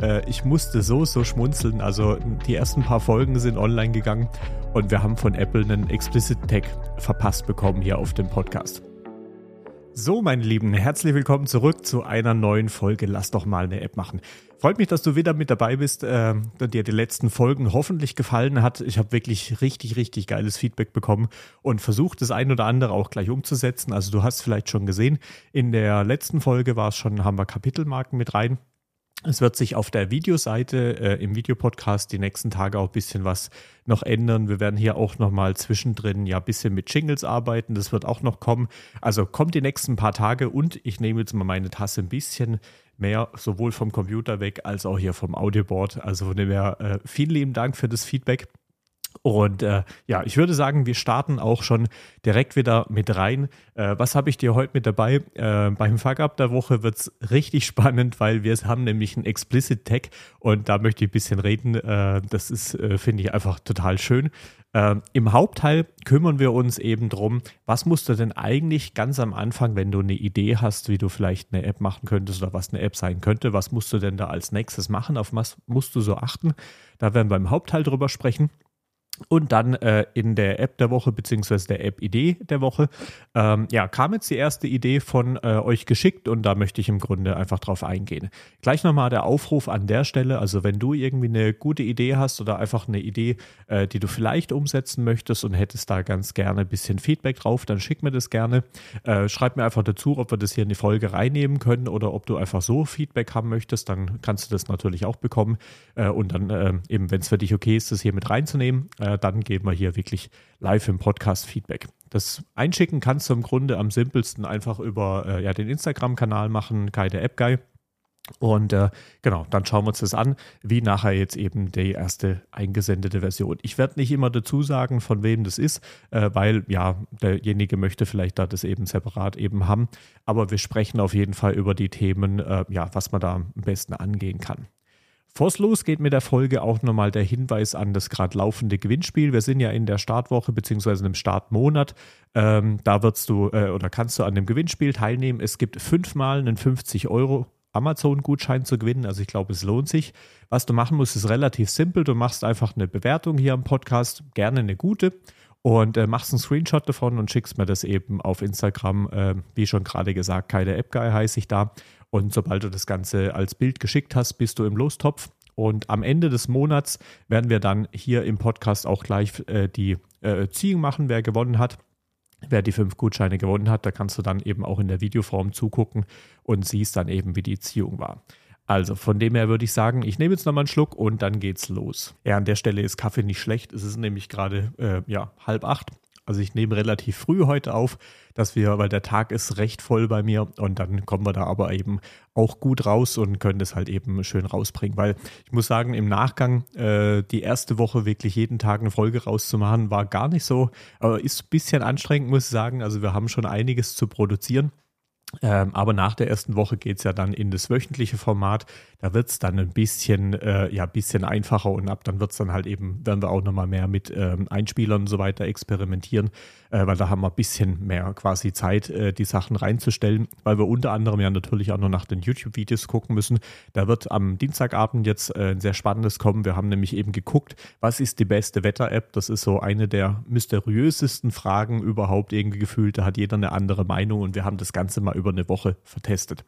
Äh, ich musste so, so schmunzeln. Also die ersten paar Folgen sind online gegangen und wir haben von Apple einen Explicit Tag verpasst bekommen hier auf dem Podcast. So, meine Lieben, herzlich willkommen zurück zu einer neuen Folge. Lass doch mal eine App machen. Freut mich, dass du wieder mit dabei bist äh, und dir die letzten Folgen hoffentlich gefallen hat. Ich habe wirklich richtig, richtig geiles Feedback bekommen und versucht, das ein oder andere auch gleich umzusetzen. Also du hast vielleicht schon gesehen, in der letzten Folge war es schon, haben wir Kapitelmarken mit rein. Es wird sich auf der Videoseite äh, im Videopodcast die nächsten Tage auch ein bisschen was noch ändern. Wir werden hier auch nochmal zwischendrin ja ein bisschen mit Jingles arbeiten. Das wird auch noch kommen. Also kommt die nächsten paar Tage und ich nehme jetzt mal meine Tasse ein bisschen mehr sowohl vom Computer weg als auch hier vom Audioboard. Also von dem her äh, vielen lieben Dank für das Feedback. Und äh, ja, ich würde sagen, wir starten auch schon direkt wieder mit rein. Äh, was habe ich dir heute mit dabei? Äh, beim Fuck-Up der Woche wird es richtig spannend, weil wir haben nämlich einen Explicit Tag und da möchte ich ein bisschen reden. Äh, das ist, äh, finde ich, einfach total schön. Äh, Im Hauptteil kümmern wir uns eben darum, was musst du denn eigentlich ganz am Anfang, wenn du eine Idee hast, wie du vielleicht eine App machen könntest oder was eine App sein könnte, was musst du denn da als nächstes machen, auf was musst du so achten? Da werden wir im Hauptteil drüber sprechen. Und dann äh, in der App der Woche, beziehungsweise der App-Idee der Woche, ähm, ja, kam jetzt die erste Idee von äh, euch geschickt und da möchte ich im Grunde einfach drauf eingehen. Gleich nochmal der Aufruf an der Stelle, also wenn du irgendwie eine gute Idee hast oder einfach eine Idee, äh, die du vielleicht umsetzen möchtest und hättest da ganz gerne ein bisschen Feedback drauf, dann schick mir das gerne. Äh, schreib mir einfach dazu, ob wir das hier in die Folge reinnehmen können oder ob du einfach so Feedback haben möchtest, dann kannst du das natürlich auch bekommen. Äh, und dann äh, eben, wenn es für dich okay ist, das hier mit reinzunehmen, äh, dann geben wir hier wirklich live im Podcast Feedback. Das Einschicken kannst du im Grunde am simpelsten einfach über äh, ja, den Instagram-Kanal machen, Kai der App Guy. Und äh, genau, dann schauen wir uns das an, wie nachher jetzt eben die erste eingesendete Version. Ich werde nicht immer dazu sagen, von wem das ist, äh, weil ja, derjenige möchte vielleicht da das eben separat eben haben. Aber wir sprechen auf jeden Fall über die Themen, äh, ja, was man da am besten angehen kann. Bevor es losgeht mit der Folge auch nochmal der Hinweis an das gerade laufende Gewinnspiel. Wir sind ja in der Startwoche bzw. im Startmonat. Ähm, da wirst du äh, oder kannst du an dem Gewinnspiel teilnehmen. Es gibt fünfmal einen 50 Euro Amazon-Gutschein zu gewinnen. Also ich glaube, es lohnt sich. Was du machen musst, ist relativ simpel. Du machst einfach eine Bewertung hier am Podcast, gerne eine gute und äh, machst einen Screenshot davon und schickst mir das eben auf Instagram. Äh, wie schon gerade gesagt, keine App Guy heiße ich da. Und sobald du das Ganze als Bild geschickt hast, bist du im Lostopf. Und am Ende des Monats werden wir dann hier im Podcast auch gleich äh, die äh, Ziehung machen, wer gewonnen hat. Wer die fünf Gutscheine gewonnen hat, da kannst du dann eben auch in der Videoform zugucken und siehst dann eben, wie die Ziehung war. Also von dem her würde ich sagen, ich nehme jetzt nochmal einen Schluck und dann geht's los. Ja, an der Stelle ist Kaffee nicht schlecht. Es ist nämlich gerade äh, ja, halb acht also ich nehme relativ früh heute auf, dass wir, weil der Tag ist recht voll bei mir und dann kommen wir da aber eben auch gut raus und können das halt eben schön rausbringen. Weil ich muss sagen, im Nachgang äh, die erste Woche wirklich jeden Tag eine Folge rauszumachen, war gar nicht so, aber ist ein bisschen anstrengend, muss ich sagen. Also wir haben schon einiges zu produzieren. Ähm, aber nach der ersten Woche geht es ja dann in das wöchentliche Format. Da wird es dann ein bisschen, äh, ja, bisschen einfacher und ab dann wird es dann halt eben, werden wir auch nochmal mehr mit ähm, Einspielern und so weiter experimentieren, äh, weil da haben wir ein bisschen mehr quasi Zeit, äh, die Sachen reinzustellen, weil wir unter anderem ja natürlich auch noch nach den YouTube-Videos gucken müssen. Da wird am Dienstagabend jetzt äh, ein sehr spannendes kommen. Wir haben nämlich eben geguckt, was ist die beste Wetter-App? Das ist so eine der mysteriösesten Fragen überhaupt irgendwie gefühlt. Da hat jeder eine andere Meinung und wir haben das Ganze mal über eine Woche vertestet.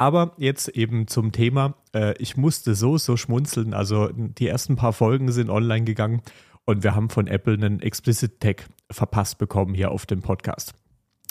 Aber jetzt eben zum Thema. Äh, ich musste so, so schmunzeln. Also die ersten paar Folgen sind online gegangen und wir haben von Apple einen Explicit Tag verpasst bekommen hier auf dem Podcast.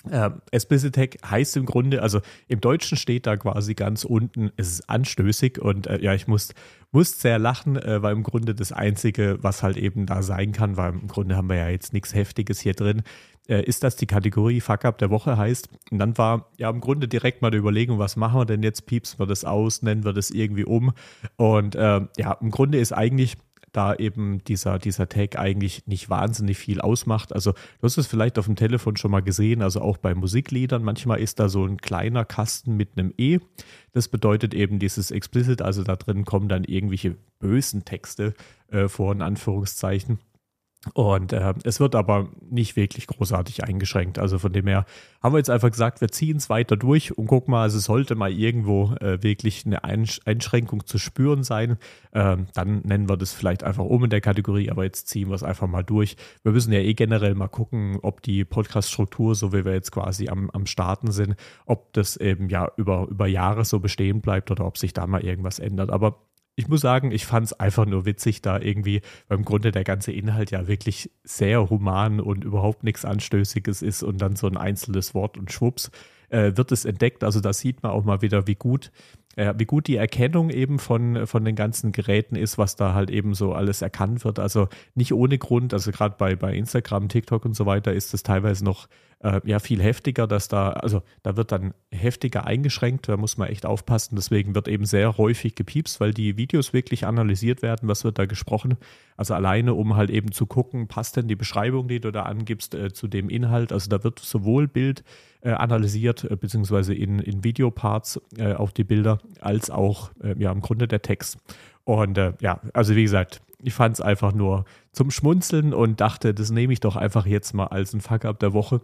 Äh, Explicit Tag heißt im Grunde, also im Deutschen steht da quasi ganz unten, es ist anstößig und äh, ja, ich muss, muss sehr lachen, äh, weil im Grunde das Einzige, was halt eben da sein kann, weil im Grunde haben wir ja jetzt nichts Heftiges hier drin, äh, ist, dass die Kategorie Fuck Up der Woche heißt. Und dann war ja im Grunde direkt mal die Überlegung, was machen wir denn jetzt? Piepsen wir das aus, nennen wir das irgendwie um? Und äh, ja, im Grunde ist eigentlich da eben dieser, dieser Tag eigentlich nicht wahnsinnig viel ausmacht. Also du hast es vielleicht auf dem Telefon schon mal gesehen, also auch bei Musikliedern. Manchmal ist da so ein kleiner Kasten mit einem E. Das bedeutet eben dieses Explicit, also da drin kommen dann irgendwelche bösen Texte äh, vor, in Anführungszeichen. Und äh, es wird aber nicht wirklich großartig eingeschränkt. Also von dem her haben wir jetzt einfach gesagt, wir ziehen es weiter durch und gucken mal, also sollte mal irgendwo äh, wirklich eine Einsch Einschränkung zu spüren sein, äh, dann nennen wir das vielleicht einfach um in der Kategorie, aber jetzt ziehen wir es einfach mal durch. Wir müssen ja eh generell mal gucken, ob die Podcast-Struktur, so wie wir jetzt quasi am, am Starten sind, ob das eben ja über, über Jahre so bestehen bleibt oder ob sich da mal irgendwas ändert. Aber ich muss sagen, ich fand es einfach nur witzig, da irgendwie, weil im Grunde der ganze Inhalt ja wirklich sehr human und überhaupt nichts Anstößiges ist und dann so ein einzelnes Wort und schwupps äh, wird es entdeckt. Also da sieht man auch mal wieder, wie gut wie gut die Erkennung eben von, von den ganzen Geräten ist, was da halt eben so alles erkannt wird. Also nicht ohne Grund, also gerade bei, bei Instagram, TikTok und so weiter ist es teilweise noch äh, ja viel heftiger, dass da, also da wird dann heftiger eingeschränkt, da muss man echt aufpassen. Deswegen wird eben sehr häufig gepiepst, weil die Videos wirklich analysiert werden, was wird da gesprochen. Also alleine, um halt eben zu gucken, passt denn die Beschreibung, die du da angibst, äh, zu dem Inhalt. Also da wird sowohl Bild äh, analysiert, äh, beziehungsweise in, in Videoparts äh, auch die Bilder, als auch äh, ja im Grunde der Text. Und äh, ja, also wie gesagt, ich fand es einfach nur zum Schmunzeln und dachte, das nehme ich doch einfach jetzt mal als ein Fuck-up der Woche.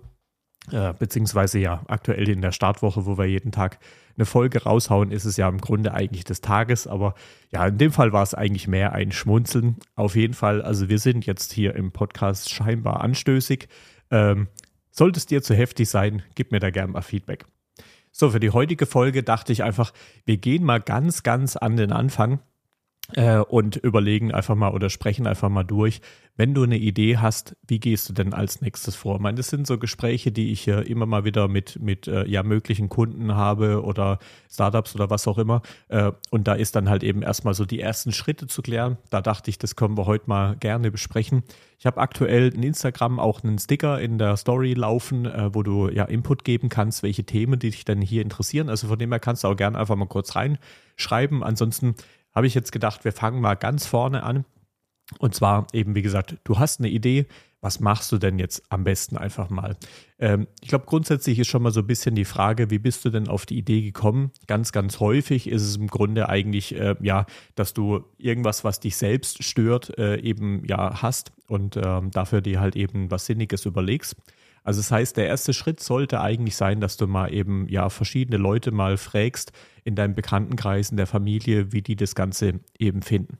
Äh, beziehungsweise ja, aktuell in der Startwoche, wo wir jeden Tag eine Folge raushauen, ist es ja im Grunde eigentlich des Tages. Aber ja, in dem Fall war es eigentlich mehr ein Schmunzeln. Auf jeden Fall, also wir sind jetzt hier im Podcast scheinbar anstößig. Ähm, sollte es dir zu heftig sein, gib mir da gerne mal Feedback. So, für die heutige Folge dachte ich einfach, wir gehen mal ganz, ganz an den Anfang äh, und überlegen einfach mal oder sprechen einfach mal durch, wenn du eine Idee hast, wie gehst du denn als nächstes vor? Ich meine, das sind so Gespräche, die ich immer mal wieder mit, mit äh, ja, möglichen Kunden habe oder Startups oder was auch immer. Äh, und da ist dann halt eben erstmal so die ersten Schritte zu klären. Da dachte ich, das können wir heute mal gerne besprechen. Ich habe aktuell in Instagram auch einen Sticker in der Story laufen, wo du ja Input geben kannst, welche Themen die dich dann hier interessieren. Also von dem her kannst du auch gerne einfach mal kurz reinschreiben. Ansonsten habe ich jetzt gedacht, wir fangen mal ganz vorne an. Und zwar eben, wie gesagt, du hast eine Idee, was machst du denn jetzt am besten einfach mal? Ähm, ich glaube, grundsätzlich ist schon mal so ein bisschen die Frage, wie bist du denn auf die Idee gekommen? Ganz, ganz häufig ist es im Grunde eigentlich, äh, ja, dass du irgendwas, was dich selbst stört, äh, eben ja hast und ähm, dafür dir halt eben was Sinniges überlegst. Also das heißt, der erste Schritt sollte eigentlich sein, dass du mal eben ja verschiedene Leute mal fragst in deinem Bekanntenkreis, in der Familie, wie die das Ganze eben finden.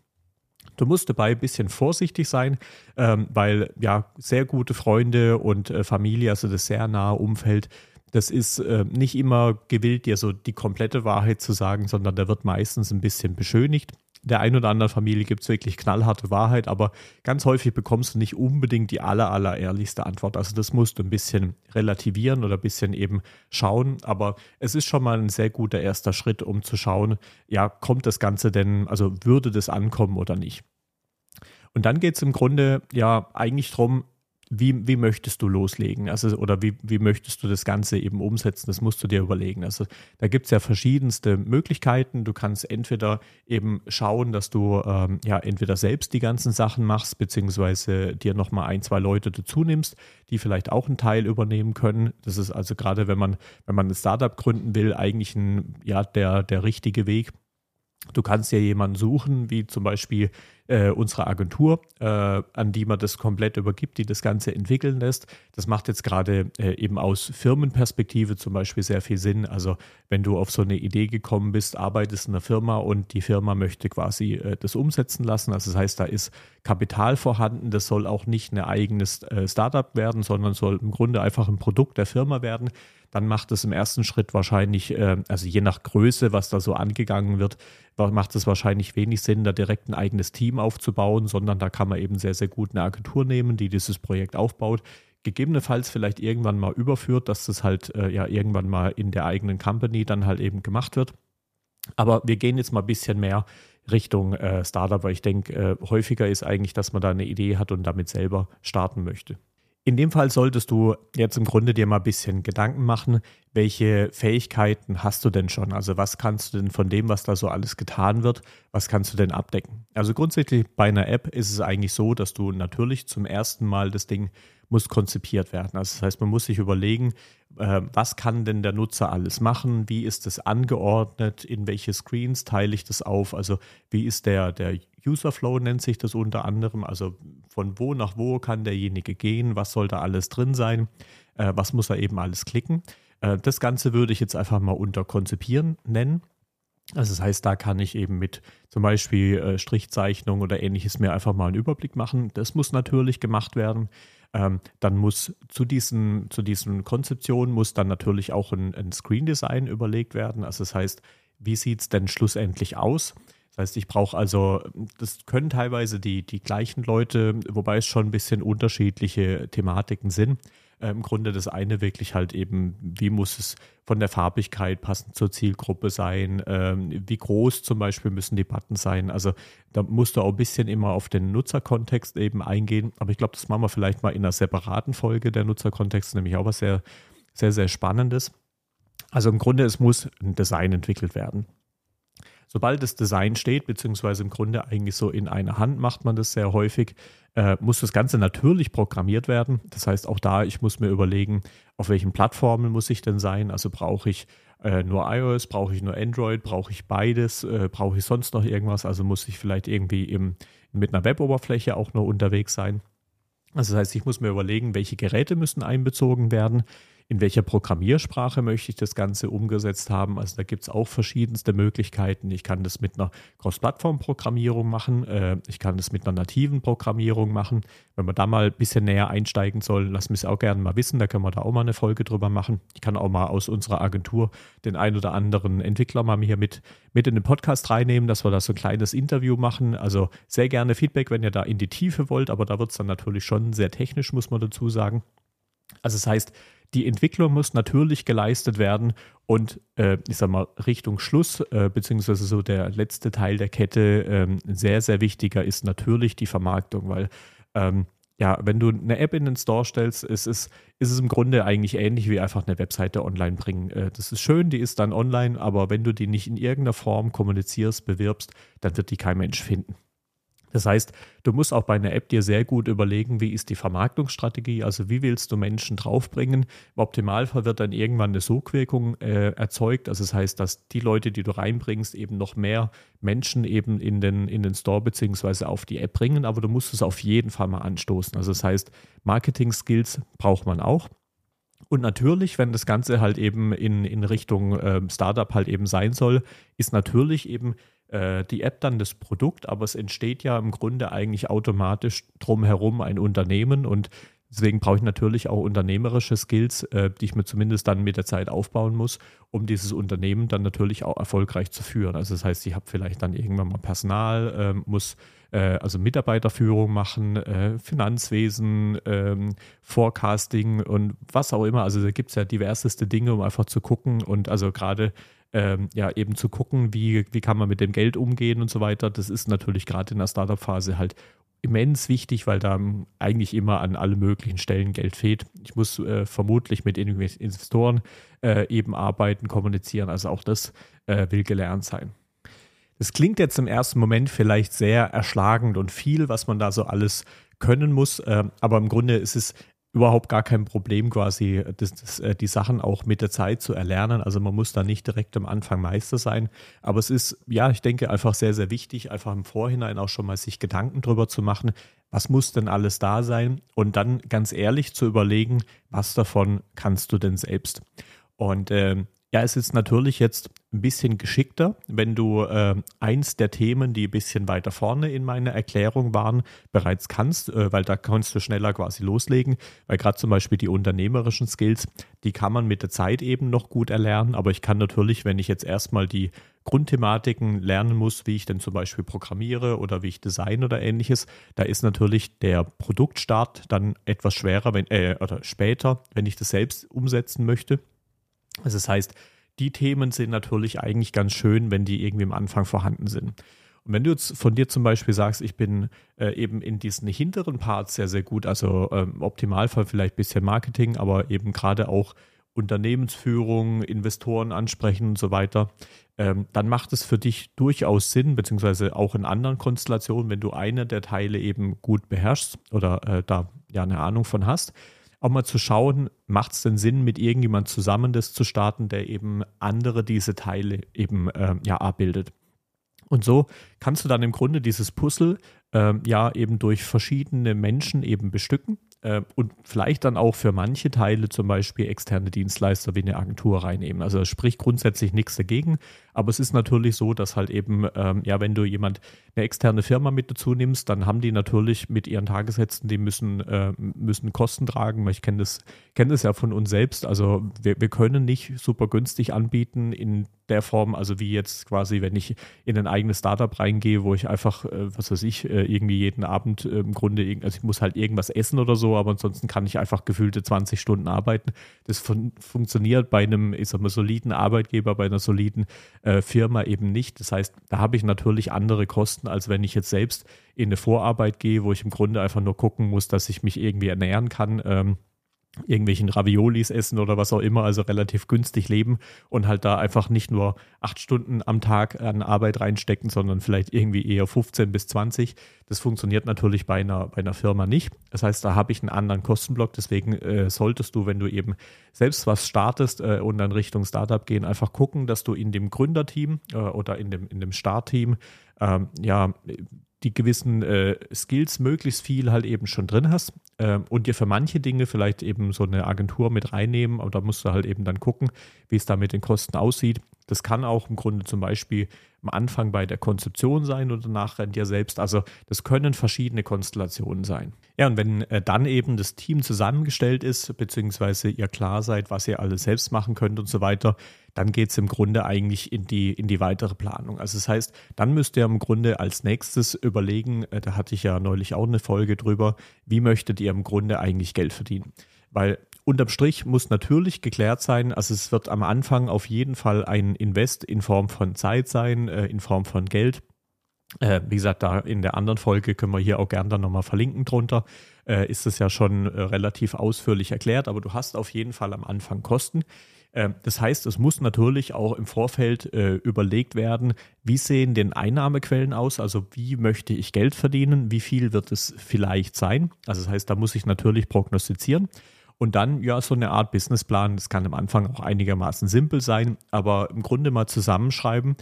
Du musst dabei ein bisschen vorsichtig sein, ähm, weil ja sehr gute Freunde und äh, Familie, also das sehr nahe Umfeld, das ist äh, nicht immer gewillt, dir so die komplette Wahrheit zu sagen, sondern da wird meistens ein bisschen beschönigt der einen oder anderen Familie gibt es wirklich knallharte Wahrheit, aber ganz häufig bekommst du nicht unbedingt die aller, aller ehrlichste Antwort. Also das musst du ein bisschen relativieren oder ein bisschen eben schauen, aber es ist schon mal ein sehr guter erster Schritt, um zu schauen, ja, kommt das Ganze denn, also würde das ankommen oder nicht. Und dann geht es im Grunde ja eigentlich darum, wie, wie möchtest du loslegen? Also, oder wie, wie möchtest du das Ganze eben umsetzen? Das musst du dir überlegen. Also, da gibt es ja verschiedenste Möglichkeiten. Du kannst entweder eben schauen, dass du ähm, ja entweder selbst die ganzen Sachen machst, beziehungsweise dir nochmal ein, zwei Leute dazu nimmst, die vielleicht auch einen Teil übernehmen können. Das ist also gerade, wenn man, wenn man ein Startup gründen will, eigentlich ein, ja, der, der richtige Weg. Du kannst ja jemanden suchen, wie zum Beispiel äh, unsere Agentur, äh, an die man das komplett übergibt, die das Ganze entwickeln lässt. Das macht jetzt gerade äh, eben aus Firmenperspektive zum Beispiel sehr viel Sinn. Also wenn du auf so eine Idee gekommen bist, arbeitest in einer Firma und die Firma möchte quasi äh, das umsetzen lassen. Also das heißt, da ist Kapital vorhanden. Das soll auch nicht ein eigenes äh, Startup werden, sondern soll im Grunde einfach ein Produkt der Firma werden dann macht es im ersten Schritt wahrscheinlich, äh, also je nach Größe, was da so angegangen wird, macht es wahrscheinlich wenig Sinn, da direkt ein eigenes Team aufzubauen, sondern da kann man eben sehr, sehr gut eine Agentur nehmen, die dieses Projekt aufbaut. Gegebenenfalls vielleicht irgendwann mal überführt, dass das halt äh, ja irgendwann mal in der eigenen Company dann halt eben gemacht wird. Aber wir gehen jetzt mal ein bisschen mehr Richtung äh, Startup, weil ich denke, äh, häufiger ist eigentlich, dass man da eine Idee hat und damit selber starten möchte. In dem Fall solltest du jetzt im Grunde dir mal ein bisschen Gedanken machen, welche Fähigkeiten hast du denn schon? Also was kannst du denn von dem, was da so alles getan wird, was kannst du denn abdecken? Also grundsätzlich bei einer App ist es eigentlich so, dass du natürlich zum ersten Mal das Ding muss konzipiert werden. Also das heißt, man muss sich überlegen, äh, was kann denn der Nutzer alles machen, wie ist es angeordnet, in welche Screens teile ich das auf, also wie ist der, der User Flow nennt sich das unter anderem, also von wo nach wo kann derjenige gehen, was soll da alles drin sein, äh, was muss er eben alles klicken. Äh, das Ganze würde ich jetzt einfach mal unter Konzipieren nennen. Also das heißt, da kann ich eben mit zum Beispiel äh, Strichzeichnung oder ähnliches mir einfach mal einen Überblick machen. Das muss natürlich gemacht werden. Ähm, dann muss zu diesen, zu diesen Konzeptionen muss dann natürlich auch ein, ein Screen Design überlegt werden. Also das heißt, wie sieht es denn schlussendlich aus? Das heißt, ich brauche also, das können teilweise die, die gleichen Leute, wobei es schon ein bisschen unterschiedliche Thematiken sind äh, im Grunde das eine wirklich halt eben, wie muss es von der Farbigkeit passend zur Zielgruppe sein, ähm, wie groß zum Beispiel müssen die Buttons sein. Also da musst du auch ein bisschen immer auf den Nutzerkontext eben eingehen. Aber ich glaube, das machen wir vielleicht mal in einer separaten Folge. Der Nutzerkontext nämlich auch was sehr, sehr, sehr Spannendes. Also im Grunde, es muss ein Design entwickelt werden. Sobald das Design steht, beziehungsweise im Grunde eigentlich so in einer Hand macht man das sehr häufig, äh, muss das Ganze natürlich programmiert werden. Das heißt, auch da, ich muss mir überlegen, auf welchen Plattformen muss ich denn sein? Also brauche ich äh, nur iOS, brauche ich nur Android, brauche ich beides, äh, brauche ich sonst noch irgendwas? Also muss ich vielleicht irgendwie im, mit einer Web-Oberfläche auch noch unterwegs sein. Also das heißt, ich muss mir überlegen, welche Geräte müssen einbezogen werden in welcher Programmiersprache möchte ich das Ganze umgesetzt haben. Also da gibt es auch verschiedenste Möglichkeiten. Ich kann das mit einer Cross-Plattform-Programmierung machen. Äh, ich kann das mit einer nativen Programmierung machen. Wenn man da mal ein bisschen näher einsteigen soll, lass mich es auch gerne mal wissen. Da können wir da auch mal eine Folge drüber machen. Ich kann auch mal aus unserer Agentur den ein oder anderen Entwickler mal hier mit, mit in den Podcast reinnehmen, dass wir da so ein kleines Interview machen. Also sehr gerne Feedback, wenn ihr da in die Tiefe wollt, aber da wird es dann natürlich schon sehr technisch, muss man dazu sagen. Also das heißt, die Entwicklung muss natürlich geleistet werden und äh, ich sag mal, Richtung Schluss, äh, beziehungsweise so der letzte Teil der Kette, ähm, sehr, sehr wichtiger ist natürlich die Vermarktung, weil ähm, ja, wenn du eine App in den Store stellst, ist es, ist es im Grunde eigentlich ähnlich wie einfach eine Webseite online bringen. Äh, das ist schön, die ist dann online, aber wenn du die nicht in irgendeiner Form kommunizierst, bewirbst, dann wird die kein Mensch finden. Das heißt, du musst auch bei einer App dir sehr gut überlegen, wie ist die Vermarktungsstrategie, also wie willst du Menschen draufbringen. Im Optimalfall wird dann irgendwann eine Sogwirkung äh, erzeugt. Also das heißt, dass die Leute, die du reinbringst, eben noch mehr Menschen eben in den, in den Store beziehungsweise auf die App bringen, aber du musst es auf jeden Fall mal anstoßen. Also das heißt, Marketing-Skills braucht man auch. Und natürlich, wenn das Ganze halt eben in, in Richtung äh, Startup halt eben sein soll, ist natürlich eben äh, die App dann das Produkt, aber es entsteht ja im Grunde eigentlich automatisch drumherum ein Unternehmen und deswegen brauche ich natürlich auch unternehmerische Skills, äh, die ich mir zumindest dann mit der Zeit aufbauen muss, um dieses Unternehmen dann natürlich auch erfolgreich zu führen. Also das heißt, ich habe vielleicht dann irgendwann mal Personal, äh, muss also Mitarbeiterführung machen, äh, Finanzwesen, ähm, Forecasting und was auch immer. Also da gibt es ja diverseste Dinge, um einfach zu gucken und also gerade ähm, ja eben zu gucken, wie, wie kann man mit dem Geld umgehen und so weiter. Das ist natürlich gerade in der Startup-Phase halt immens wichtig, weil da eigentlich immer an allen möglichen Stellen Geld fehlt. Ich muss äh, vermutlich mit Investoren äh, eben arbeiten, kommunizieren. Also auch das äh, will gelernt sein. Das klingt jetzt im ersten Moment vielleicht sehr erschlagend und viel, was man da so alles können muss, äh, aber im Grunde ist es überhaupt gar kein Problem, quasi das, das, äh, die Sachen auch mit der Zeit zu erlernen. Also man muss da nicht direkt am Anfang Meister sein. Aber es ist, ja, ich denke, einfach sehr, sehr wichtig, einfach im Vorhinein auch schon mal sich Gedanken drüber zu machen, was muss denn alles da sein und dann ganz ehrlich zu überlegen, was davon kannst du denn selbst. Und äh, ja, es ist natürlich jetzt ein bisschen geschickter, wenn du äh, eins der Themen, die ein bisschen weiter vorne in meiner Erklärung waren, bereits kannst, äh, weil da kannst du schneller quasi loslegen, weil gerade zum Beispiel die unternehmerischen Skills, die kann man mit der Zeit eben noch gut erlernen, aber ich kann natürlich, wenn ich jetzt erstmal die Grundthematiken lernen muss, wie ich denn zum Beispiel programmiere oder wie ich design oder ähnliches, da ist natürlich der Produktstart dann etwas schwerer, wenn, äh, oder später, wenn ich das selbst umsetzen möchte. Also das heißt, die Themen sind natürlich eigentlich ganz schön, wenn die irgendwie am Anfang vorhanden sind. Und wenn du jetzt von dir zum Beispiel sagst, ich bin äh, eben in diesen hinteren Parts sehr, sehr gut, also ähm, im Optimalfall vielleicht ein bisschen Marketing, aber eben gerade auch Unternehmensführung, Investoren ansprechen und so weiter, ähm, dann macht es für dich durchaus Sinn, beziehungsweise auch in anderen Konstellationen, wenn du eine der Teile eben gut beherrschst oder äh, da ja eine Ahnung von hast, auch mal zu schauen, macht es denn Sinn, mit irgendjemand zusammen das zu starten, der eben andere diese Teile eben äh, ja abbildet. Und so kannst du dann im Grunde dieses Puzzle äh, ja eben durch verschiedene Menschen eben bestücken äh, und vielleicht dann auch für manche Teile zum Beispiel externe Dienstleister wie eine Agentur reinnehmen. Also es spricht grundsätzlich nichts dagegen, aber es ist natürlich so, dass halt eben, ähm, ja, wenn du jemand, eine externe Firma mit dazu nimmst, dann haben die natürlich mit ihren Tagessätzen, die müssen, äh, müssen Kosten tragen. Ich kenne das, kenne das ja von uns selbst. Also wir, wir können nicht super günstig anbieten in der Form, also wie jetzt quasi, wenn ich in ein eigenes Startup reingehe, wo ich einfach, äh, was weiß ich, äh, irgendwie jeden Abend äh, im Grunde, also ich muss halt irgendwas essen oder so, aber ansonsten kann ich einfach gefühlte 20 Stunden arbeiten. Das fun funktioniert bei einem, ich sag mal, soliden Arbeitgeber, bei einer soliden äh, Firma eben nicht. Das heißt, da habe ich natürlich andere Kosten, als wenn ich jetzt selbst in eine Vorarbeit gehe, wo ich im Grunde einfach nur gucken muss, dass ich mich irgendwie ernähren kann. Ähm, irgendwelchen Raviolis essen oder was auch immer, also relativ günstig leben und halt da einfach nicht nur acht Stunden am Tag an Arbeit reinstecken, sondern vielleicht irgendwie eher 15 bis 20. Das funktioniert natürlich bei einer, bei einer Firma nicht. Das heißt, da habe ich einen anderen Kostenblock. Deswegen äh, solltest du, wenn du eben selbst was startest äh, und dann Richtung Startup gehen, einfach gucken, dass du in dem Gründerteam äh, oder in dem, in dem Startteam ähm, ja die gewissen äh, Skills möglichst viel halt eben schon drin hast äh, und dir für manche Dinge vielleicht eben so eine Agentur mit reinnehmen, aber da musst du halt eben dann gucken, wie es da mit den Kosten aussieht. Das kann auch im Grunde zum Beispiel am Anfang bei der Konzeption sein oder nachher dir selbst. Also das können verschiedene Konstellationen sein. Ja, und wenn äh, dann eben das Team zusammengestellt ist, beziehungsweise ihr klar seid, was ihr alles selbst machen könnt und so weiter, dann geht es im Grunde eigentlich in die, in die weitere Planung. Also das heißt, dann müsst ihr im Grunde als nächstes überlegen, äh, da hatte ich ja neulich auch eine Folge drüber, wie möchtet ihr im Grunde eigentlich Geld verdienen? Weil unterm Strich muss natürlich geklärt sein, also es wird am Anfang auf jeden Fall ein Invest in Form von Zeit sein, äh, in Form von Geld. Äh, wie gesagt, da in der anderen Folge können wir hier auch gerne dann nochmal verlinken drunter. ist es ja schon relativ ausführlich erklärt, aber du hast auf jeden Fall am Anfang Kosten. Ähm, das heißt, es muss natürlich auch im Vorfeld äh, überlegt werden, wie sehen denn Einnahmequellen aus? Also wie möchte ich Geld verdienen? Wie viel wird es vielleicht sein? Also das heißt, da muss ich natürlich prognostizieren. Und dann, ja, so eine Art Businessplan, das kann am Anfang auch einigermaßen simpel sein, aber im Grunde mal zusammenschreiben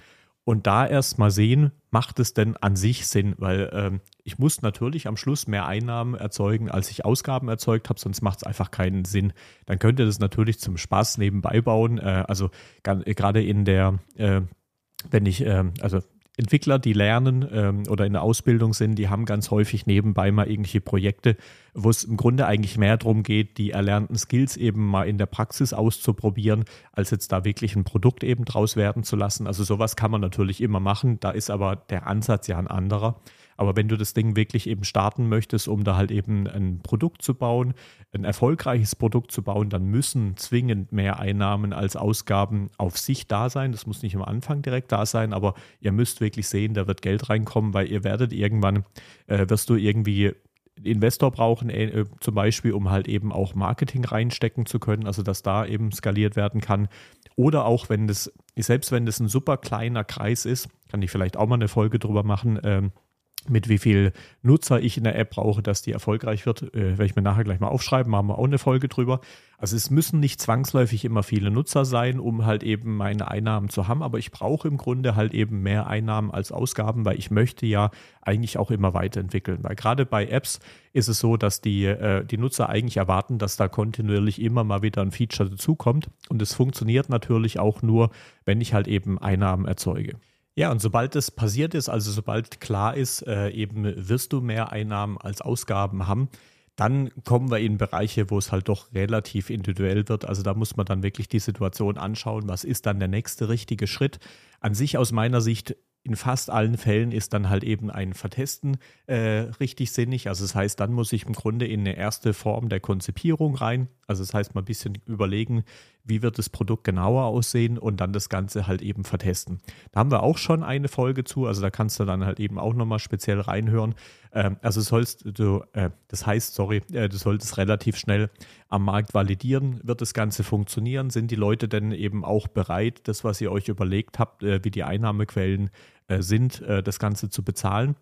und da erst mal sehen, macht es denn an sich Sinn? Weil ähm, ich muss natürlich am Schluss mehr Einnahmen erzeugen, als ich Ausgaben erzeugt habe, sonst macht es einfach keinen Sinn. Dann könnt ihr das natürlich zum Spaß nebenbei bauen. Äh, also gerade in der, äh, wenn ich, äh, also Entwickler, die lernen ähm, oder in der Ausbildung sind, die haben ganz häufig nebenbei mal irgendwelche Projekte, wo es im Grunde eigentlich mehr darum geht, die erlernten Skills eben mal in der Praxis auszuprobieren, als jetzt da wirklich ein Produkt eben draus werden zu lassen. Also sowas kann man natürlich immer machen, da ist aber der Ansatz ja ein anderer. Aber wenn du das Ding wirklich eben starten möchtest, um da halt eben ein Produkt zu bauen, ein erfolgreiches Produkt zu bauen, dann müssen zwingend mehr Einnahmen als Ausgaben auf sich da sein. Das muss nicht am Anfang direkt da sein, aber ihr müsst wirklich sehen, da wird Geld reinkommen, weil ihr werdet irgendwann, äh, wirst du irgendwie Investor brauchen, äh, zum Beispiel, um halt eben auch Marketing reinstecken zu können, also dass da eben skaliert werden kann. Oder auch, wenn das, selbst wenn das ein super kleiner Kreis ist, kann ich vielleicht auch mal eine Folge drüber machen, ähm, mit wie viel Nutzer ich in der App brauche, dass die erfolgreich wird, äh, werde ich mir nachher gleich mal aufschreiben, machen wir auch eine Folge drüber. Also es müssen nicht zwangsläufig immer viele Nutzer sein, um halt eben meine Einnahmen zu haben, aber ich brauche im Grunde halt eben mehr Einnahmen als Ausgaben, weil ich möchte ja eigentlich auch immer weiterentwickeln. Weil gerade bei Apps ist es so, dass die, äh, die Nutzer eigentlich erwarten, dass da kontinuierlich immer mal wieder ein Feature dazukommt und es funktioniert natürlich auch nur, wenn ich halt eben Einnahmen erzeuge. Ja, und sobald das passiert ist, also sobald klar ist, äh, eben wirst du mehr Einnahmen als Ausgaben haben, dann kommen wir in Bereiche, wo es halt doch relativ individuell wird. Also da muss man dann wirklich die Situation anschauen, was ist dann der nächste richtige Schritt. An sich aus meiner Sicht in fast allen Fällen ist dann halt eben ein Vertesten äh, richtig sinnig. Also das heißt, dann muss ich im Grunde in eine erste Form der Konzipierung rein. Also das heißt, mal ein bisschen überlegen, wie wird das Produkt genauer aussehen und dann das Ganze halt eben vertesten. Da haben wir auch schon eine Folge zu, also da kannst du dann halt eben auch nochmal speziell reinhören. Ähm, also sollst du, äh, das heißt, sorry, äh, du solltest relativ schnell am Markt validieren, wird das Ganze funktionieren? Sind die Leute denn eben auch bereit, das, was ihr euch überlegt habt, äh, wie die Einnahmequellen sind, das Ganze zu bezahlen?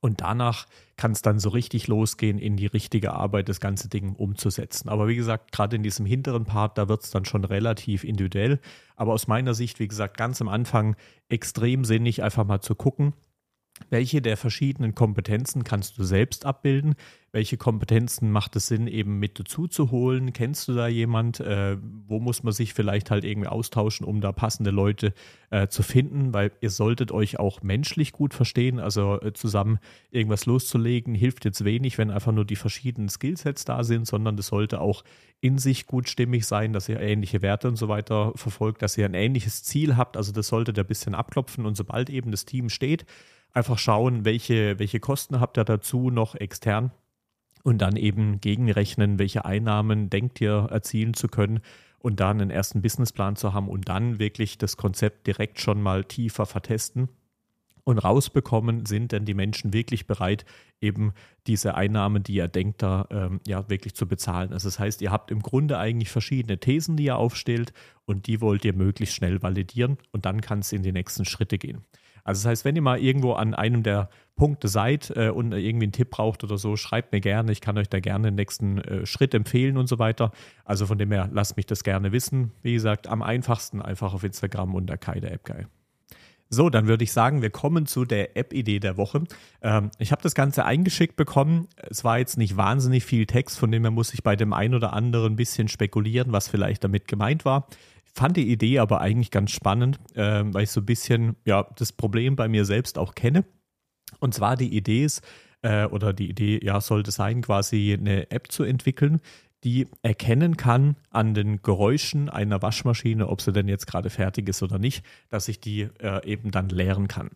Und danach kann es dann so richtig losgehen, in die richtige Arbeit das ganze Ding umzusetzen. Aber wie gesagt, gerade in diesem hinteren Part, da wird es dann schon relativ individuell. Aber aus meiner Sicht, wie gesagt, ganz am Anfang extrem sinnig, einfach mal zu gucken, welche der verschiedenen Kompetenzen kannst du selbst abbilden? Welche Kompetenzen macht es Sinn, eben mit dazu zu holen? Kennst du da jemand? Äh, wo muss man sich vielleicht halt irgendwie austauschen, um da passende Leute äh, zu finden? Weil ihr solltet euch auch menschlich gut verstehen. Also äh, zusammen irgendwas loszulegen hilft jetzt wenig, wenn einfach nur die verschiedenen Skillsets da sind, sondern das sollte auch in sich gut stimmig sein, dass ihr ähnliche Werte und so weiter verfolgt, dass ihr ein ähnliches Ziel habt. Also das solltet ihr ein bisschen abklopfen und sobald eben das Team steht, einfach schauen, welche, welche Kosten habt ihr dazu noch extern und dann eben gegenrechnen, welche Einnahmen denkt ihr erzielen zu können und dann einen ersten Businessplan zu haben und dann wirklich das Konzept direkt schon mal tiefer vertesten und rausbekommen, sind denn die Menschen wirklich bereit, eben diese Einnahmen, die ihr denkt, da ähm, ja wirklich zu bezahlen. Also das heißt, ihr habt im Grunde eigentlich verschiedene Thesen, die ihr aufstellt und die wollt ihr möglichst schnell validieren und dann kann es in die nächsten Schritte gehen. Also das heißt, wenn ihr mal irgendwo an einem der Punkte seid äh, und irgendwie einen Tipp braucht oder so, schreibt mir gerne. Ich kann euch da gerne den nächsten äh, Schritt empfehlen und so weiter. Also von dem her, lasst mich das gerne wissen. Wie gesagt, am einfachsten einfach auf Instagram unter Kai der App Guy. So, dann würde ich sagen, wir kommen zu der App-Idee der Woche. Ähm, ich habe das Ganze eingeschickt bekommen. Es war jetzt nicht wahnsinnig viel Text, von dem her muss ich bei dem einen oder anderen ein bisschen spekulieren, was vielleicht damit gemeint war fand die Idee aber eigentlich ganz spannend, äh, weil ich so ein bisschen ja, das Problem bei mir selbst auch kenne. Und zwar die Idee ist, äh, oder die Idee ja, sollte sein, quasi eine App zu entwickeln, die erkennen kann an den Geräuschen einer Waschmaschine, ob sie denn jetzt gerade fertig ist oder nicht, dass ich die äh, eben dann leeren kann.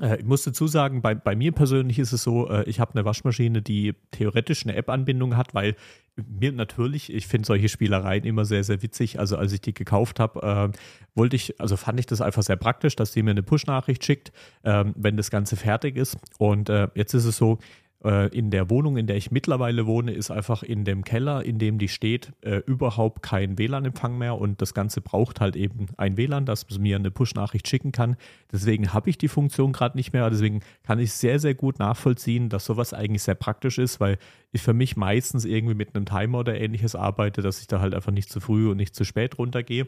Äh, ich muss dazu sagen, bei, bei mir persönlich ist es so, äh, ich habe eine Waschmaschine, die theoretisch eine App-Anbindung hat, weil mir natürlich, ich finde solche Spielereien immer sehr, sehr witzig. Also als ich die gekauft habe, äh, wollte ich, also fand ich das einfach sehr praktisch, dass die mir eine Push-Nachricht schickt, äh, wenn das Ganze fertig ist. Und äh, jetzt ist es so, in der Wohnung, in der ich mittlerweile wohne, ist einfach in dem Keller, in dem die steht, äh, überhaupt kein WLAN-Empfang mehr und das Ganze braucht halt eben ein WLAN, das mir eine Push-Nachricht schicken kann. Deswegen habe ich die Funktion gerade nicht mehr. Deswegen kann ich sehr, sehr gut nachvollziehen, dass sowas eigentlich sehr praktisch ist, weil ich für mich meistens irgendwie mit einem Timer oder ähnliches arbeite, dass ich da halt einfach nicht zu früh und nicht zu spät runtergehe.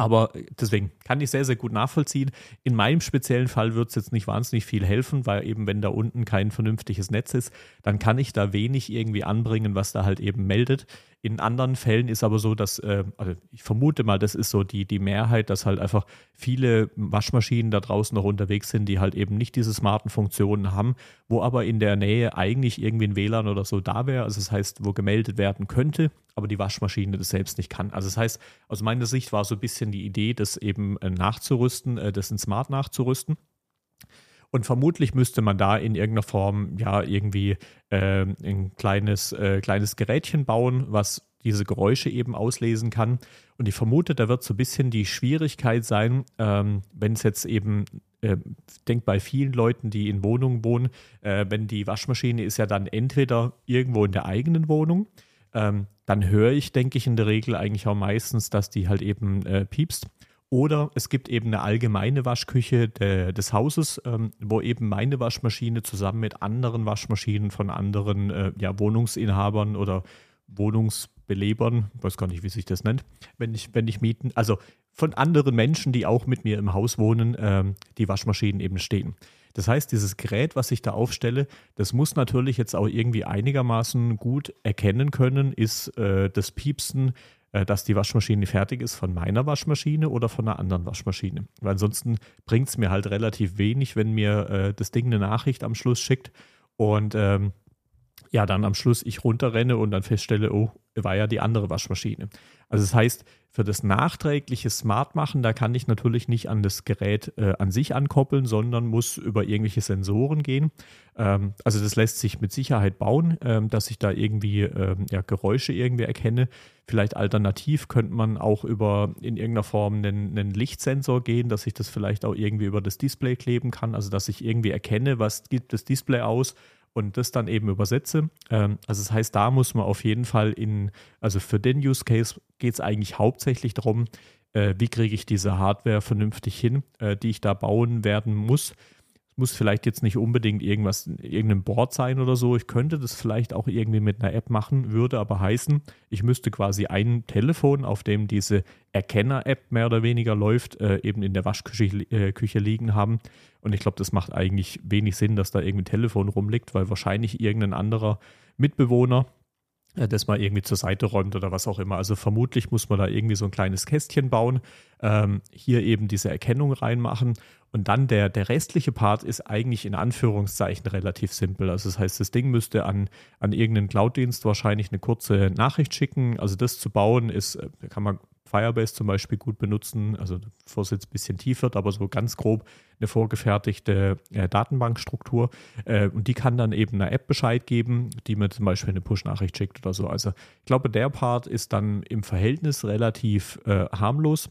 Aber deswegen kann ich sehr, sehr gut nachvollziehen. In meinem speziellen Fall wird es jetzt nicht wahnsinnig viel helfen, weil eben, wenn da unten kein vernünftiges Netz ist, dann kann ich da wenig irgendwie anbringen, was da halt eben meldet. In anderen Fällen ist aber so, dass, äh, also ich vermute mal, das ist so die, die Mehrheit, dass halt einfach viele Waschmaschinen da draußen noch unterwegs sind, die halt eben nicht diese smarten Funktionen haben, wo aber in der Nähe eigentlich irgendwie ein WLAN oder so da wäre. Also das heißt, wo gemeldet werden könnte, aber die Waschmaschine das selbst nicht kann. Also das heißt, aus meiner Sicht war so ein bisschen die Idee, das eben äh, nachzurüsten, äh, das in Smart nachzurüsten. Und vermutlich müsste man da in irgendeiner Form ja irgendwie äh, ein kleines, äh, kleines Gerätchen bauen, was diese Geräusche eben auslesen kann. Und ich vermute, da wird so ein bisschen die Schwierigkeit sein, ähm, wenn es jetzt eben, äh, denkt bei vielen Leuten, die in Wohnungen wohnen, äh, wenn die Waschmaschine ist ja dann entweder irgendwo in der eigenen Wohnung, ähm, dann höre ich, denke ich, in der Regel eigentlich auch meistens, dass die halt eben äh, piepst. Oder es gibt eben eine allgemeine Waschküche de, des Hauses, ähm, wo eben meine Waschmaschine zusammen mit anderen Waschmaschinen von anderen äh, ja, Wohnungsinhabern oder Wohnungsbelebern, weiß gar nicht, wie sich das nennt, wenn ich, wenn ich mieten, also von anderen Menschen, die auch mit mir im Haus wohnen, ähm, die Waschmaschinen eben stehen. Das heißt, dieses Gerät, was ich da aufstelle, das muss natürlich jetzt auch irgendwie einigermaßen gut erkennen können, ist äh, das Piepsen äh, dass die Waschmaschine fertig ist von meiner Waschmaschine oder von einer anderen Waschmaschine. Weil ansonsten bringt es mir halt relativ wenig, wenn mir äh, das Ding eine Nachricht am Schluss schickt und ähm, ja, dann am Schluss ich runterrenne und dann feststelle, oh, war ja die andere Waschmaschine. Also das heißt, für das nachträgliche Smart machen, da kann ich natürlich nicht an das Gerät äh, an sich ankoppeln, sondern muss über irgendwelche Sensoren gehen. Ähm, also das lässt sich mit Sicherheit bauen, ähm, dass ich da irgendwie ähm, ja, Geräusche irgendwie erkenne. Vielleicht alternativ könnte man auch über in irgendeiner Form einen, einen, Lichtsensor gehen, dass ich das vielleicht auch irgendwie über das Display kleben kann, also dass ich irgendwie erkenne, was gibt das Display aus und das dann eben übersetze. Ähm, also das heißt, da muss man auf jeden Fall in, also für den Use Case geht es eigentlich hauptsächlich darum, äh, wie kriege ich diese Hardware vernünftig hin, äh, die ich da bauen werden muss. Muss vielleicht jetzt nicht unbedingt irgendwas, irgendein Board sein oder so. Ich könnte das vielleicht auch irgendwie mit einer App machen, würde aber heißen, ich müsste quasi ein Telefon, auf dem diese Erkenner-App mehr oder weniger läuft, äh, eben in der Waschküche äh, Küche liegen haben. Und ich glaube, das macht eigentlich wenig Sinn, dass da irgendwie ein Telefon rumliegt, weil wahrscheinlich irgendein anderer Mitbewohner das mal irgendwie zur Seite räumt oder was auch immer. Also vermutlich muss man da irgendwie so ein kleines Kästchen bauen, ähm, hier eben diese Erkennung reinmachen und dann der, der restliche Part ist eigentlich in Anführungszeichen relativ simpel. Also das heißt, das Ding müsste an, an irgendeinen Cloud-Dienst wahrscheinlich eine kurze Nachricht schicken. Also das zu bauen ist, äh, kann man Firebase zum Beispiel gut benutzen, also bevor es jetzt ein bisschen tief wird, aber so ganz grob eine vorgefertigte äh, Datenbankstruktur. Äh, und die kann dann eben einer App Bescheid geben, die mir zum Beispiel eine Push-Nachricht schickt oder so. Also ich glaube, der Part ist dann im Verhältnis relativ äh, harmlos.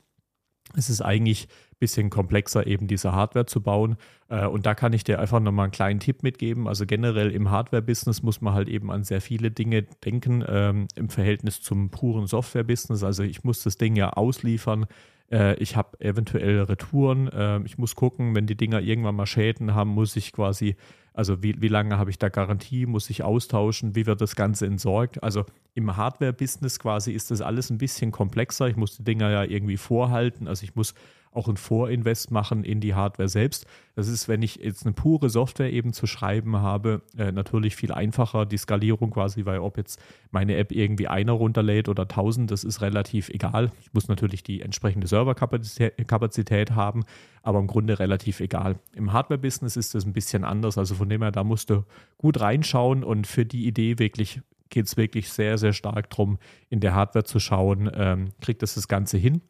Es ist eigentlich ein bisschen komplexer, eben diese Hardware zu bauen. Äh, und da kann ich dir einfach nochmal einen kleinen Tipp mitgeben. Also generell im Hardware-Business muss man halt eben an sehr viele Dinge denken ähm, im Verhältnis zum puren Software-Business. Also ich muss das Ding ja ausliefern. Äh, ich habe eventuell Retouren. Äh, ich muss gucken, wenn die Dinger irgendwann mal Schäden haben, muss ich quasi also wie, wie lange habe ich da Garantie, muss ich austauschen, wie wird das Ganze entsorgt? Also im Hardware-Business quasi ist das alles ein bisschen komplexer. Ich muss die Dinger ja irgendwie vorhalten. Also ich muss auch ein Vorinvest machen in die Hardware selbst. Das ist, wenn ich jetzt eine pure Software eben zu schreiben habe, äh, natürlich viel einfacher, die Skalierung quasi, weil ob jetzt meine App irgendwie einer runterlädt oder tausend, das ist relativ egal. Ich muss natürlich die entsprechende Serverkapazität haben, aber im Grunde relativ egal. Im Hardware-Business ist das ein bisschen anders, also von dem her, da musst du gut reinschauen und für die Idee wirklich geht es wirklich sehr, sehr stark darum, in der Hardware zu schauen, ähm, kriegt das das Ganze hin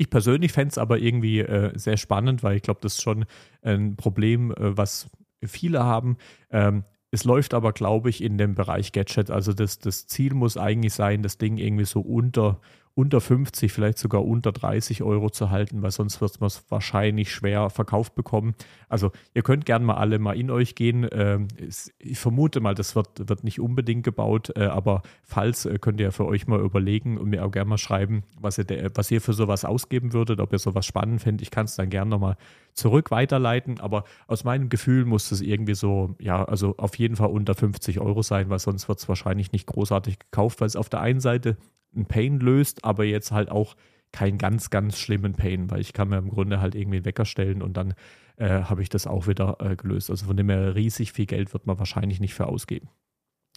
ich persönlich fände es aber irgendwie äh, sehr spannend, weil ich glaube, das ist schon ein Problem, äh, was viele haben. Ähm, es läuft aber, glaube ich, in dem Bereich Gadget. Also das, das Ziel muss eigentlich sein, das Ding irgendwie so unter unter 50, vielleicht sogar unter 30 Euro zu halten, weil sonst wird man es wahrscheinlich schwer verkauft bekommen. Also ihr könnt gerne mal alle mal in euch gehen. Ähm, ich vermute mal, das wird, wird nicht unbedingt gebaut, äh, aber falls äh, könnt ihr für euch mal überlegen und mir auch gerne mal schreiben, was ihr, was ihr für sowas ausgeben würdet, ob ihr sowas spannend findet. Ich kann es dann gerne nochmal zurück weiterleiten, aber aus meinem Gefühl muss es irgendwie so, ja, also auf jeden Fall unter 50 Euro sein, weil sonst wird es wahrscheinlich nicht großartig gekauft, weil es auf der einen Seite einen Pain löst, aber jetzt halt auch keinen ganz, ganz schlimmen Pain, weil ich kann mir im Grunde halt irgendwie einen Wecker stellen und dann äh, habe ich das auch wieder äh, gelöst. Also von dem her riesig viel Geld wird man wahrscheinlich nicht für ausgeben.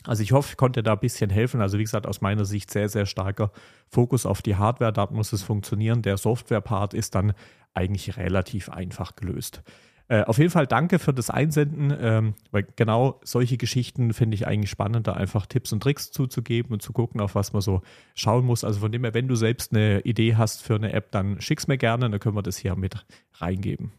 Also ich hoffe, ich konnte da ein bisschen helfen. Also wie gesagt, aus meiner Sicht sehr, sehr starker Fokus auf die Hardware. Da muss es funktionieren. Der Software-Part ist dann eigentlich relativ einfach gelöst. Äh, auf jeden Fall danke für das Einsenden, ähm, weil genau solche Geschichten finde ich eigentlich spannend, da einfach Tipps und Tricks zuzugeben und zu gucken, auf was man so schauen muss. Also von dem her, wenn du selbst eine Idee hast für eine App, dann schick's mir gerne, dann können wir das hier mit reingeben.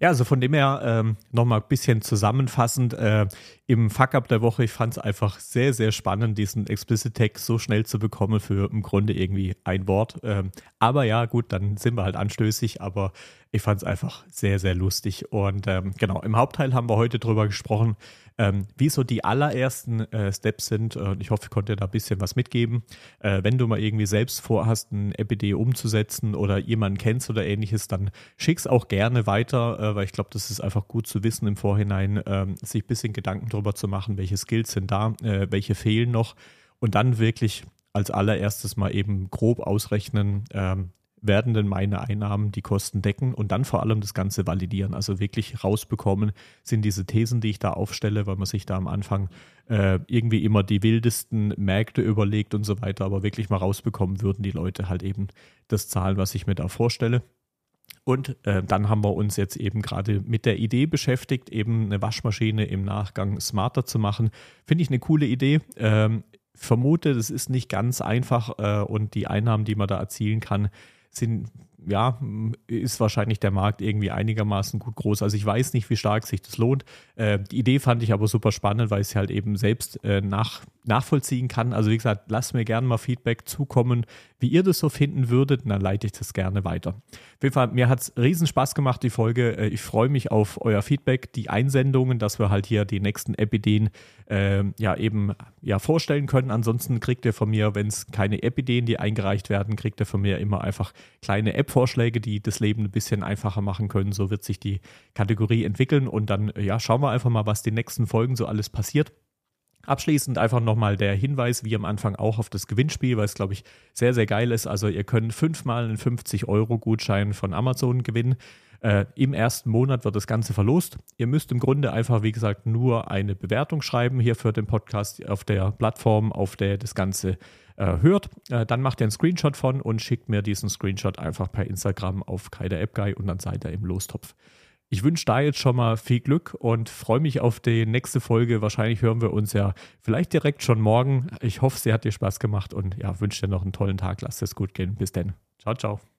Ja, also von dem her ähm, nochmal ein bisschen zusammenfassend. Äh, Im Fuck-Up der Woche, ich fand es einfach sehr, sehr spannend, diesen Explicit Text so schnell zu bekommen für im Grunde irgendwie ein Wort. Ähm, aber ja, gut, dann sind wir halt anstößig, aber ich fand es einfach sehr, sehr lustig. Und ähm, genau, im Hauptteil haben wir heute drüber gesprochen, ähm, wie so die allerersten äh, Steps sind. Und ich hoffe, ich konnte da ein bisschen was mitgeben. Äh, wenn du mal irgendwie selbst vorhast, ein EPD umzusetzen oder jemanden kennst oder ähnliches, dann schick's auch gerne weiter, äh, weil ich glaube, das ist einfach gut zu wissen im Vorhinein, ähm, sich ein bisschen Gedanken darüber zu machen, welche Skills sind da, äh, welche fehlen noch. Und dann wirklich als allererstes mal eben grob ausrechnen, ähm, werden denn meine Einnahmen die Kosten decken und dann vor allem das Ganze validieren, also wirklich rausbekommen, sind diese Thesen, die ich da aufstelle, weil man sich da am Anfang äh, irgendwie immer die wildesten Märkte überlegt und so weiter, aber wirklich mal rausbekommen würden die Leute halt eben das zahlen, was ich mir da vorstelle. Und äh, dann haben wir uns jetzt eben gerade mit der Idee beschäftigt, eben eine Waschmaschine im Nachgang smarter zu machen. Finde ich eine coole Idee. Ähm, vermute, das ist nicht ganz einfach äh, und die Einnahmen, die man da erzielen kann, sind, ja, ist wahrscheinlich der Markt irgendwie einigermaßen gut groß. Also ich weiß nicht, wie stark sich das lohnt. Äh, die Idee fand ich aber super spannend, weil ich sie halt eben selbst äh, nach, nachvollziehen kann. Also wie gesagt, lasst mir gerne mal Feedback zukommen, wie ihr das so finden würdet, und dann leite ich das gerne weiter. Auf jeden Fall, mir hat es riesen Spaß gemacht, die Folge. Äh, ich freue mich auf euer Feedback, die Einsendungen, dass wir halt hier die nächsten Epideen äh, ja eben ja, vorstellen können. Ansonsten kriegt ihr von mir, wenn es keine Epideen, die eingereicht werden, kriegt ihr von mir immer einfach kleine App Themenvorschläge, die das Leben ein bisschen einfacher machen können. So wird sich die Kategorie entwickeln und dann ja, schauen wir einfach mal, was die nächsten Folgen so alles passiert. Abschließend einfach nochmal der Hinweis, wie am Anfang auch auf das Gewinnspiel, weil es, glaube ich, sehr, sehr geil ist. Also ihr könnt fünfmal einen 50-Euro-Gutschein von Amazon gewinnen. Äh, Im ersten Monat wird das Ganze verlost. Ihr müsst im Grunde einfach, wie gesagt, nur eine Bewertung schreiben hier für den Podcast auf der Plattform, auf der das Ganze äh, hört. Äh, dann macht ihr einen Screenshot von und schickt mir diesen Screenshot einfach per Instagram auf Kai der App Guy und dann seid ihr im Lostopf. Ich wünsche da jetzt schon mal viel Glück und freue mich auf die nächste Folge. Wahrscheinlich hören wir uns ja vielleicht direkt schon morgen. Ich hoffe, sie hat dir Spaß gemacht und ja, wünsche dir noch einen tollen Tag. Lass es gut gehen. Bis dann. Ciao, ciao.